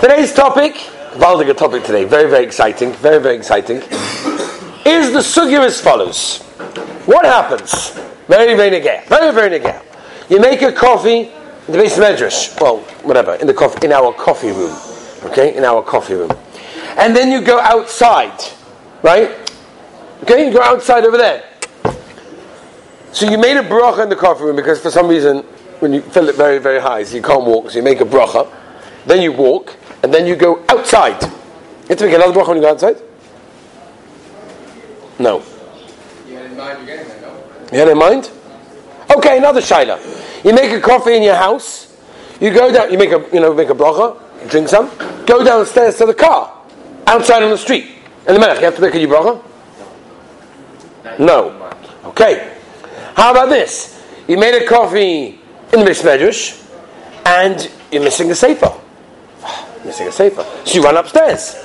Today's topic, Valdiga topic today, very, very exciting, very, very exciting, is the sugya as follows. What happens? Very, very negay. Very, very negay. You make a coffee in the base medrash. Well, whatever, in the coffee, in our coffee room. Okay, in our coffee room. And then you go outside, right? Okay, you go outside over there. So you made a bracha in the coffee room because for some reason, when you fill it very, very high, so you can't walk, so you make a bracha. Then you walk, and then you go outside. You have to make another bracha when you go outside? No. You had in mind there, no? You had in mind? Okay, another shaila. You make a coffee in your house. You go down. You make a you know make a bracha. Drink some. Go downstairs to the car, outside on the street. In the minute, you have to make a new bracha. No. Okay. How about this? You made a coffee in the Medrash, and you're missing a sefer. Missing a sefer. So you run upstairs.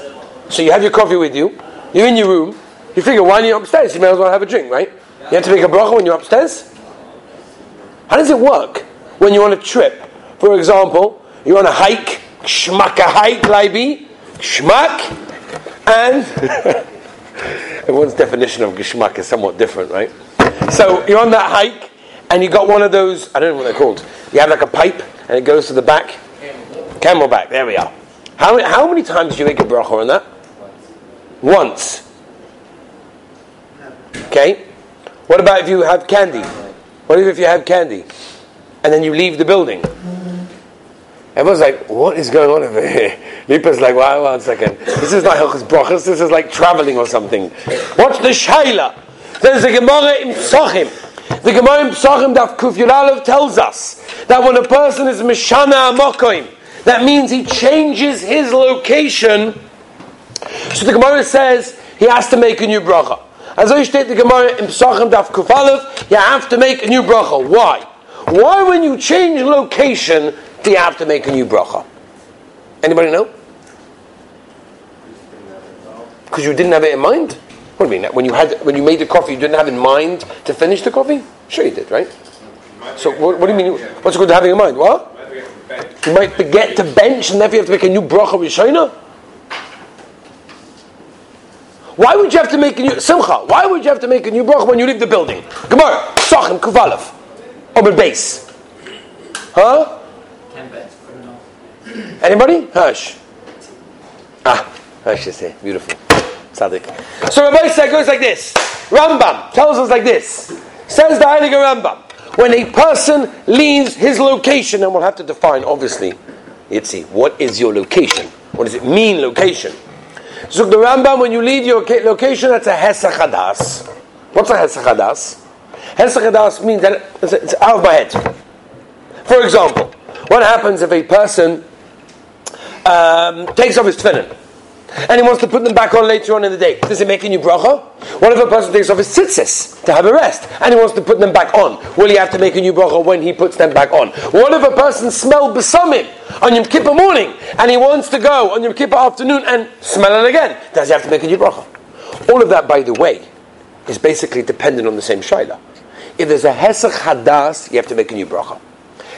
So you have your coffee with you. You're in your room. You figure, why are you upstairs? You may as well have a drink, right? You have to make a bracha when you're upstairs. How does it work when you're on a trip? For example, you're on a hike, schmack a hike, leibi, schmack, and everyone's definition of geschmack is somewhat different, right? So you're on that hike, and you got one of those, I don't know what they're called. You have like a pipe, and it goes to the back. CamelBak, there we are. How, how many times did you make a bracha on that? Once. Okay? What about if you have candy? What if you have candy and then you leave the building? Everyone's like, what is going on over here? Lipa's like, wow, one second. This is not Hilchas Brachas, this is like traveling or something. What's the Shaila? There's a Gemara in Psachim. The Gemara in Psachim that Kuf Yudalev tells us that when a person is Mishana Amokoim, that means he changes his location. So the Gemara says he has to make a new bracha. As I state the Gemara in Pesachim Daf Kufalev, you have to make a new bracha. Why? Why, when you change location, do you have to make a new bracha? Anybody know? Because you didn't have it in mind. What do you mean? When you had when you made the coffee, you didn't have in mind to finish the coffee? Sure, you did, right? So what, what do you mean? What's good to having in mind? What? You might forget to bench, and therefore you have to make a new bracha with Shaina. Why would you have to make a new simcha? Why would you have to make a new bracha when you leave the building? Gemara, Sachim, Kufalev, Omer base. Huh? Anybody? Hush. Ah, Hush is here. Beautiful. Tzaddik. So Rabbi Isai goes like this. Rambam tells us like this. Says the Heilige Rambam. When a person leaves his location, and we'll have to define, obviously, Yitzi, what is your location? What does it mean, location? So the Rambam, when you leave your location, that's a Hesachadas. What's a Hesachadas? Hesachadas means that it's, out of my head. For example, what happens if a person um, takes off his tefillin and he wants to put them back on later on in the day? Does it make a new bracha? What if a person takes off his tzitzis to have a rest and he wants to put them back on? Will he have to make a new bracha when he puts them back on? What if a person smells besamim on Yom Kippur morning and he wants to go on Yom Kippur afternoon and smell it again? Does he have to make a new bracha? All of that, by the way, is basically dependent on the same shaila. If there's a hesach hadas, you have to make a new bracha.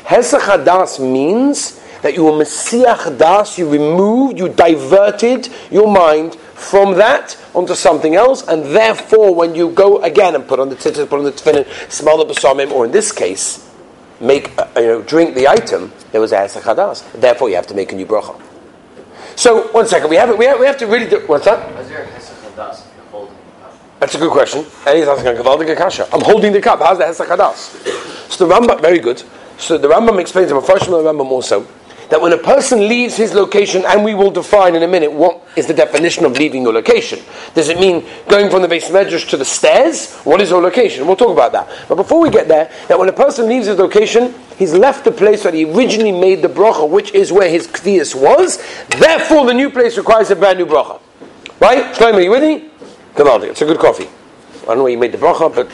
Hesach hadas means that you were Messiah das, you removed, you diverted your mind from that onto something else, and therefore when you go again and put on the tzitzit, put on the tefillin, smell the basamim, or in this case, make uh, you know drink the item, there was a hesach hadas. Therefore, you have to make a new bracha. So one second, we have it. We have, we have to really do. What's that? Is there a Hesach Hadas if you're holding the cup? That's a good question. And he's asking a kasha. I'm holding the cup. How's the hesach hadas? So the Rambam, very good. So the Rambam explains, the first the Rambam also, that when a person leaves his location, and we will define in a minute what is the definition of leaving your location. Does it mean going from the base medrash to the stairs? What is your location? We'll talk about that. But before we get there, that when a person leaves his location, he's left the place where he originally made the bracha, which is where his kvias was. Therefore, the new place requires a brand new bracha. Right? Shlomo, are you with me? Come on, it's a good coffee. I don't know where you made the bracha, but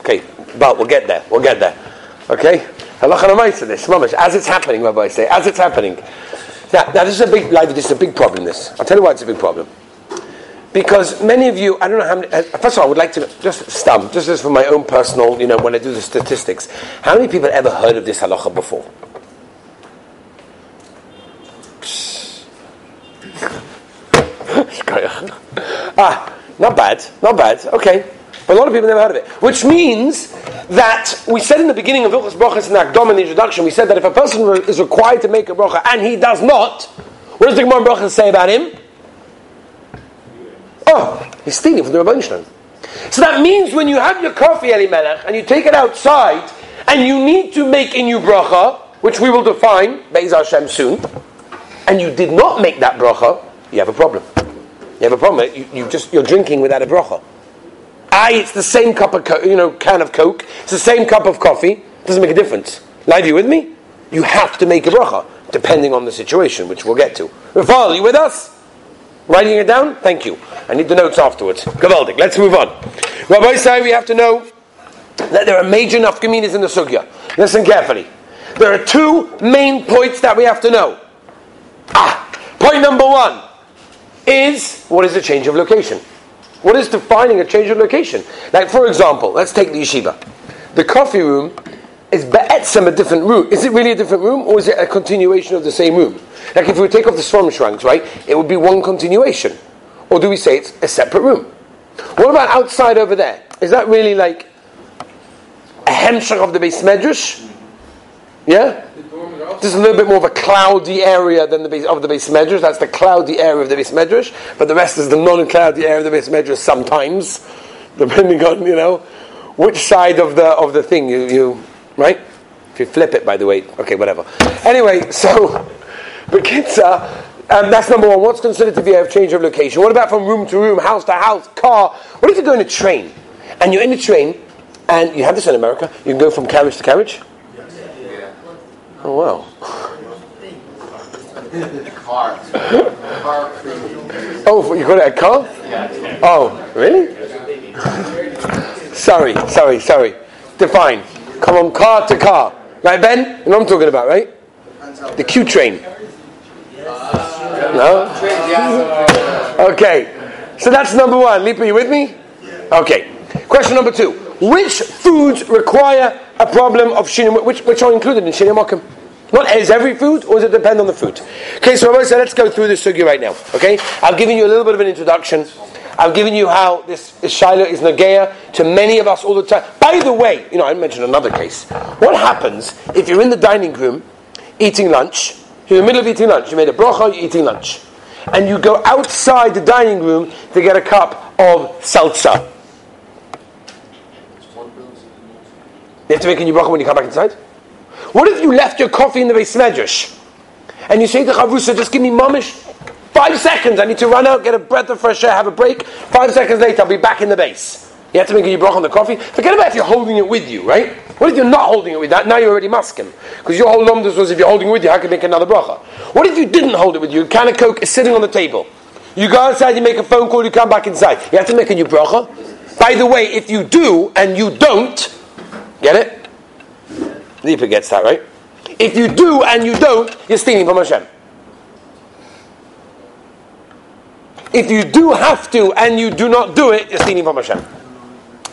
okay, but we'll get there. We'll get there. Okay? Halacha this, mamash, as it's happening, Rabbi say, as it's happening. Now, now this is a big, like, this is a big problem. This, I'll tell you why it's a big problem. Because many of you, I don't know how many. uh, First of all, I would like to just stump, just as for my own personal, you know, when I do the statistics. How many people ever heard of this halacha before? ah, not bad, not bad. Okay. But a lot of people never heard of it. Which means that we said in the beginning of Hilchas Brachas in in the introduction, we said that if a person is required to make a bracha and he does not, what does the Gemara Brachas say about him? Oh, he's stealing from the Rabban. So that means when you have your coffee, Eli Melech, and you take it outside, and you need to make a new bracha, which we will define, Be'ez Hashem, soon, and you did not make that bracha, you have a problem. You have a problem. You, you just, you're drinking without a bracha. Aye, it's the same cup of, co- you know, can of Coke, it's the same cup of coffee, doesn't make a difference. Live, you with me? You have to make a bracha, depending on the situation, which we'll get to. Rafal, you with us? Writing it down? Thank you. I need the notes afterwards. Gavaldik. Let's move on. Rabbi say we have to know that there are major nafkaminas in the sugya. Listen carefully. There are two main points that we have to know. Ah, point number one is what is a change of location? What is defining a change of location? Like, for example, let's take the yeshiva. The coffee room is be'etzem a different room. Is it really a different room, or is it a continuation of the same room? Like, if we take off the swarm shranks, right, it would be one continuation. Or do we say it's a separate room? What about outside over there? Is that really like a hemshach of the base medrash? Yeah? This is a little bit more of a cloudy area than the base of the base medrash. That's the cloudy area of the base medrash, but the rest is the non-cloudy area of the base medrash. Sometimes, depending on you know which side of the of the thing you, you right. If you flip it, by the way, okay, whatever. Anyway, so but kids, um, that's number one. What's considered to be a change of location? What about from room to room, house to house, car? What if you go in a train and you're in a train and you have this in America? You can go from carriage to carriage. Oh wow. Car. Car Oh, you got it a car? Yeah. Oh, really? sorry, sorry, sorry. Define. Come on, car to car. Right, Ben? You know what I'm talking about, right? The Q train. No? Okay. So that's number one. Lipa, you with me? Okay. Question number two. Which foods require a problem of shinim, which, which are included in shinim Not is every food, or does it depend on the food? Okay, so Rabbi said, let's go through this sugi right now. Okay? I've given you a little bit of an introduction. I've given you how this, Shiloh is Nageya to many of us all the time. By the way, you know, I mentioned another case. What happens if you're in the dining room eating lunch, you're in the middle of eating lunch, you made a bracha, you're eating lunch, and you go outside the dining room to get a cup of seltzer? You have to make a new bracha when you come back inside? What if you left your coffee in the base medrash? And you say to Chavrusa, just give me mamish five seconds. I need to run out, get a breath of fresh air, have a break. Five seconds later, I'll be back in the base. You have to make a new bracha on the coffee. Forget about if you're holding it with you, right? What if you're not holding it with that? Now you're already masking. Because your whole lomdus was if you're holding it with you, how can you make another bracha? What if you didn't hold it with you? A can of Coke is sitting on the table. You go outside, you make a phone call, you come back inside. You have to make a new bracha. By the way, if you do and you don't, Get it? Lipa gets that, right? If you do and you don't, you're stealing from Hashem. If you do have to and you do not do it, you're stealing from Hashem.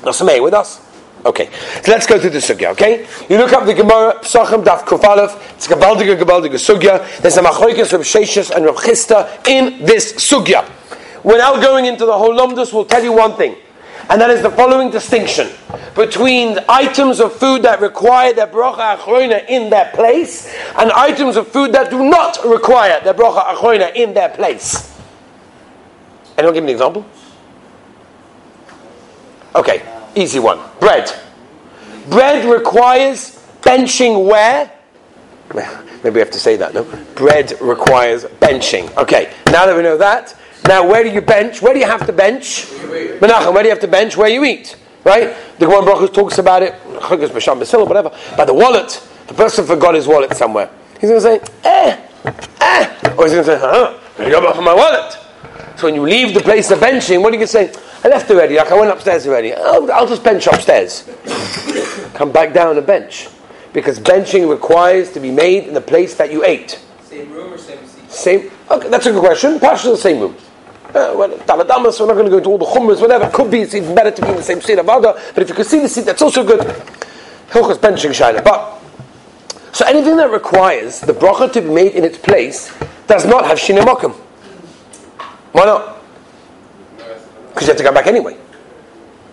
Nasameh with us? Okay, so let's go through the sugya, okay? You look up the Gemara, Psachim, Daf Kufalev, it's Gabaldiga, Gabaldiga sugya. There's a Machoikas, Reb Sheshes, and Reb Chisda in this sugya. Without going into the whole Lomdus, we'll tell you one thing. And that is the following distinction between items of food that require the bracha achrona in their place and items of food that do not require the bracha achrona in their place. Anyone give me an example? Okay, easy one. Bread. Bread requires benching where? Maybe we have to say that, no? Bread requires benching. Okay, now that we know that, now where do you bench? Where do you have to bench? Menachem, where do you have to bench? Where you eat. Right? The Gemara Baruch talks about it, whatever, by the wallet. The person forgot his wallet somewhere. He's going to say, eh, eh. Or he's going to say, huh, I got my wallet. So when you leave the place of benching, what are you going to say? I left already, like I went upstairs already. I'll, I'll just bench upstairs. Come back down and bench. Because benching requires to be made in the place that you ate. Same room or same seat? Same. Okay, that's a good question. In the same room. Uh, well, Taladamas, we're not going to go into all the chumras, whatever. It could be, it's even better to be in the same seat of other, but if you can see the seat, that's also good. Hilchas benching shayla. But, so anything that requires the bracha to be made in its place does not have shinemokim. Why not? because you have to come back anyway.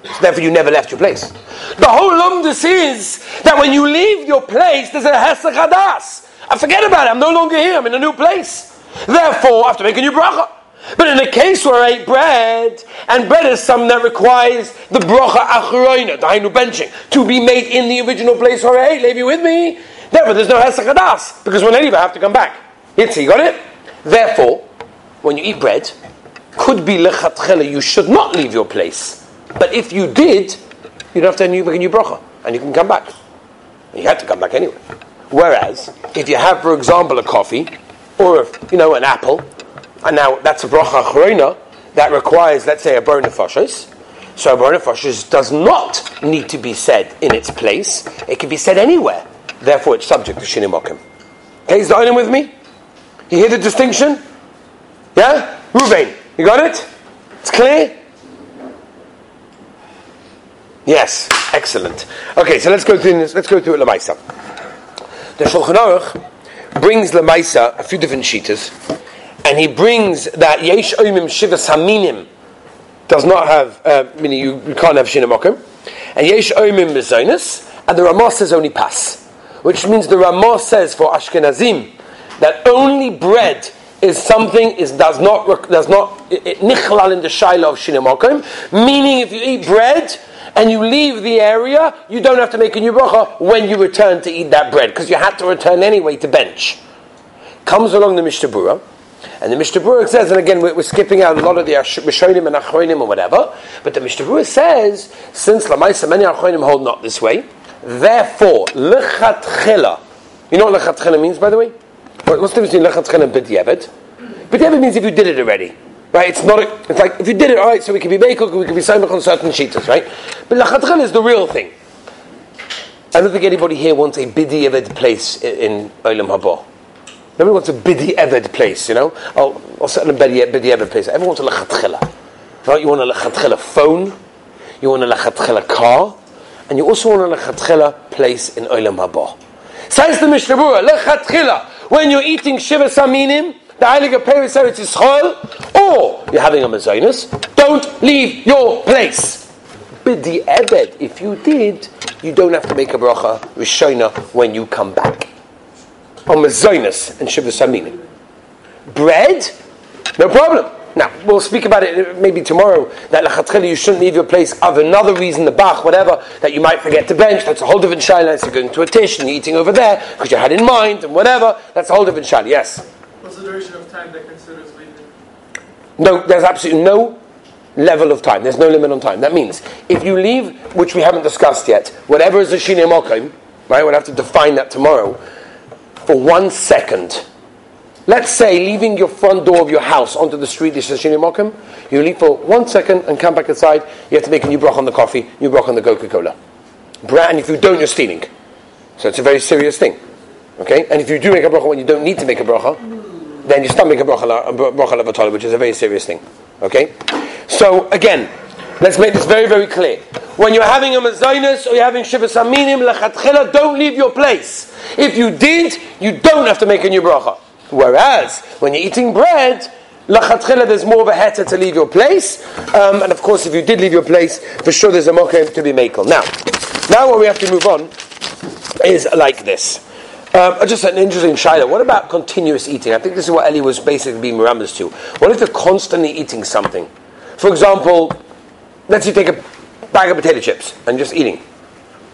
So therefore, you never left your place. The whole lumdus is that when you leave your place, there's a hesach hadas. I forget about it. I'm no longer here. I'm in a new place. Therefore, I have to make a new bracha. But in a case where I ate bread, and bread is something that requires the bracha achroina, the hainu benching, to be made in the original place where I ate, leave you with me? Therefore, there's no hesach hadas, because when I leave, I have to come back. Yitzhi, you got it? Therefore, when you eat bread, could be lechatchela, you should not leave your place. But if you did, you don't have to make a new bracha, and you can come back. You had to come back anyway. Whereas, if you have, for example, a coffee, or, you know, an apple, and now that's a bracha achrona that requires, let's say, a borei nefashos. So a borei nefashos does not need to be said in its place. It can be said anywhere. Therefore, it's subject to shinimokim. Okay, is the item with me? You hear the distinction? Yeah? Ruvain, you got it? It's clear? Yes, excellent. Okay, so let's go through this. Let's go through it lemaisa. The Shulchan Aruch brings lemaisa a few different sheeters, and he brings that yesh oimim shiva saminim does not have uh, meaning you, you can't have shinamokim, and yesh oimim bezonis, and the Ramah says only pass, which means the Ramah says for Ashkenazim that only bread is something is does not does not nichlal in the shaila of shinamokim, meaning if you eat bread and you leave the area, you don't have to make a new bracha when you return to eat that bread, because you had to return anyway to bench. Comes along the Mishnah and the Mishnah says, and again, we're, skipping out a lot of the Rishonim and Achronim or whatever, but the Mishnah says, since Lamaisa, many Achronim hold not this way, therefore, Lechatchela, you know what Lechatchela means, by the way? What's the difference between Lechatchela and? B'diavad means if you did it already. Right? It's not. A, it's like if you did it, all right. So we can be meikok, we can be simon on certain sheeters, right? But lachatchel is the real thing. I don't think anybody here wants a bidi eved place in Olam Haba. Nobody wants a bidi eved place, you know. Oh, or certain a bidi eved place. Everyone wants a lachatchela. Right? You want a lachatchela phone. You want a lachatchela car, and you also want a lachatchela place in Olam Haba. Says the Mishnah Berurah, when you're eating shiva saminim the Heilige Peretz Eretz Yisrael, or you're having a Mazonis, don't leave your place. Bidi Ebed, if you did, you don't have to make a bracha Rishona when you come back. On Mazonis and Shiva Saminim. Bread, no problem. Now, we'll speak about it maybe tomorrow, that lachatchila you shouldn't leave your place of another reason, the bach, whatever, that you might forget to bench, that's a whole different shaila, you're going to a tish and you're eating over there, because you had in mind, and whatever, that's a whole different shaila, yes? What's the duration of time that considers leaving? No, there's absolutely no level of time. There's no limit on time. That means if you leave, which we haven't discussed yet, whatever is a shine mokim, right? We'll have to define that tomorrow. For one second, let's say leaving your front door of your house onto the street is a shine mokim. You leave for one second and come back inside. You have to make a new broch on the coffee, new broch on the Coca Cola. And if you don't, you're stealing. So it's a very serious thing. Okay? And if you do make a bracha when you don't need to make a bracha, then you start making a bracha levatala, which is a very serious thing. Okay? So, again, let's make this very, very clear. When you're having a mazonis or you're having shivas aminim, lechatchila, don't leave your place. If you did, you don't have to make a new bracha. Whereas, when you're eating bread, lachatchila, there's more of a heter to leave your place. Um, and of course, if you did leave your place, for sure there's a mokem to be makel. Now, now what we have to move on is like this. Um, just an interesting shaila. What about continuous eating? I think this is what Eli was basically being rambus to. What if you're constantly eating something? For example, let's you take a bag of potato chips and just eating,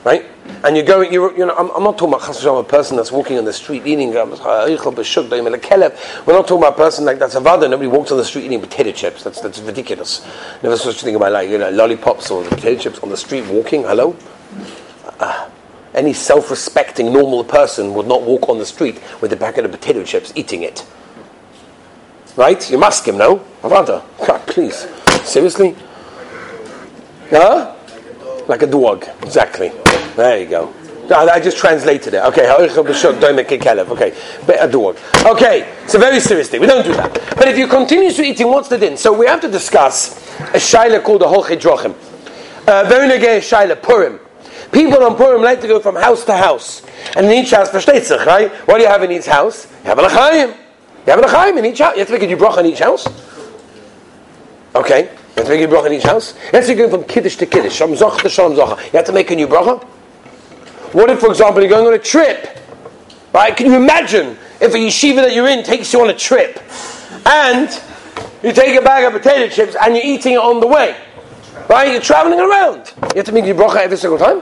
right? And you're going, you're, you know, I'm, I'm not talking about a person that's walking on the street eating. We're not talking about a person like that's a vada. Nobody walks on the street eating potato chips. That's that's ridiculous. Never such a thing in my life. You know, lollipops or potato chips on the street walking. Hello. Uh, any self respecting normal person would not walk on the street with a packet of potato chips eating it. Right? You must him, no? Avada. God, please. Seriously? Huh? Like a dog. Exactly. There you go. I just translated it. Okay, okay, a dog. Okay, it's a very serious thing. We don't do that. But if you continue to eating, what's the din? So we have to discuss a shaila called the Holchei Drochim. Uh, very negay shaila Purim. People on Purim like to go from house to house. And in each house, versteht sich, right? What do you have in each house? You have a lachayim. You have a lachayim in each house. You have to make a bracha in each house. Okay. You have to make a bracha in each house. Let's you're going from kiddush to kiddush, shalom zocha to shalom zocha. You have to make a new bracha. What if, for example, you're going on a trip? Right? Can you imagine if a yeshiva that you're in takes you on a trip and you take a bag of potato chips and you're eating it on the way? Right? You're traveling around. You have to make your bracha every single time.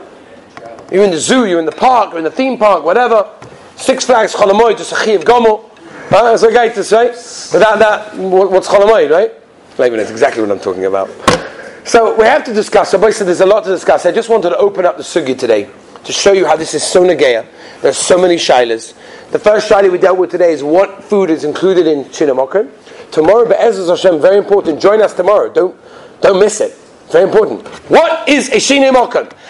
You're in the zoo, you're in the park, you're in the theme park, whatever. Six Flags, a chi of gomel. Right? That's okay to say. But that, that what's Cholamoid, right? That's exactly what I'm talking about. So we have to discuss. So basically, there's a lot to discuss. I just wanted to open up the sugi today to show you how this is so nageya. There's so many shilas. The first shaila we dealt with today is what food is included in Chinamokim. Tomorrow, Be'ezaz Hashem, very important. Join us tomorrow. Don't, don't miss it. Very important. What is a Shine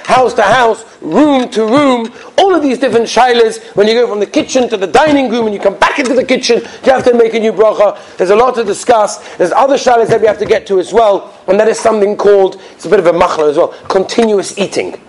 House to house, room to room, all of these different shilas. When you go from the kitchen to the dining room and you come back into the kitchen, you have to make a new bracha. There's a lot to discuss. There's other shilas that we have to get to as well, and that is something called, it's a bit of a machla as well, continuous eating.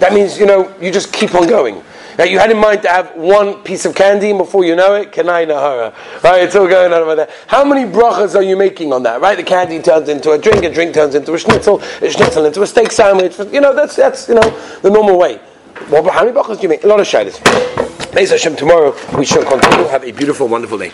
That means, you know, you just keep on going. Now you had in mind to have one piece of candy, and before you know it, kanai nahara. Right, it's all going on about that. How many brachas are you making on that? Right, the candy turns into a drink, a drink turns into a schnitzel, a schnitzel into a steak sandwich. You know, that's that's you know the normal way. Well, how many brachas do you make? A lot of shaylas. Beis Hashem, tomorrow we shall continue. Have a beautiful, wonderful day.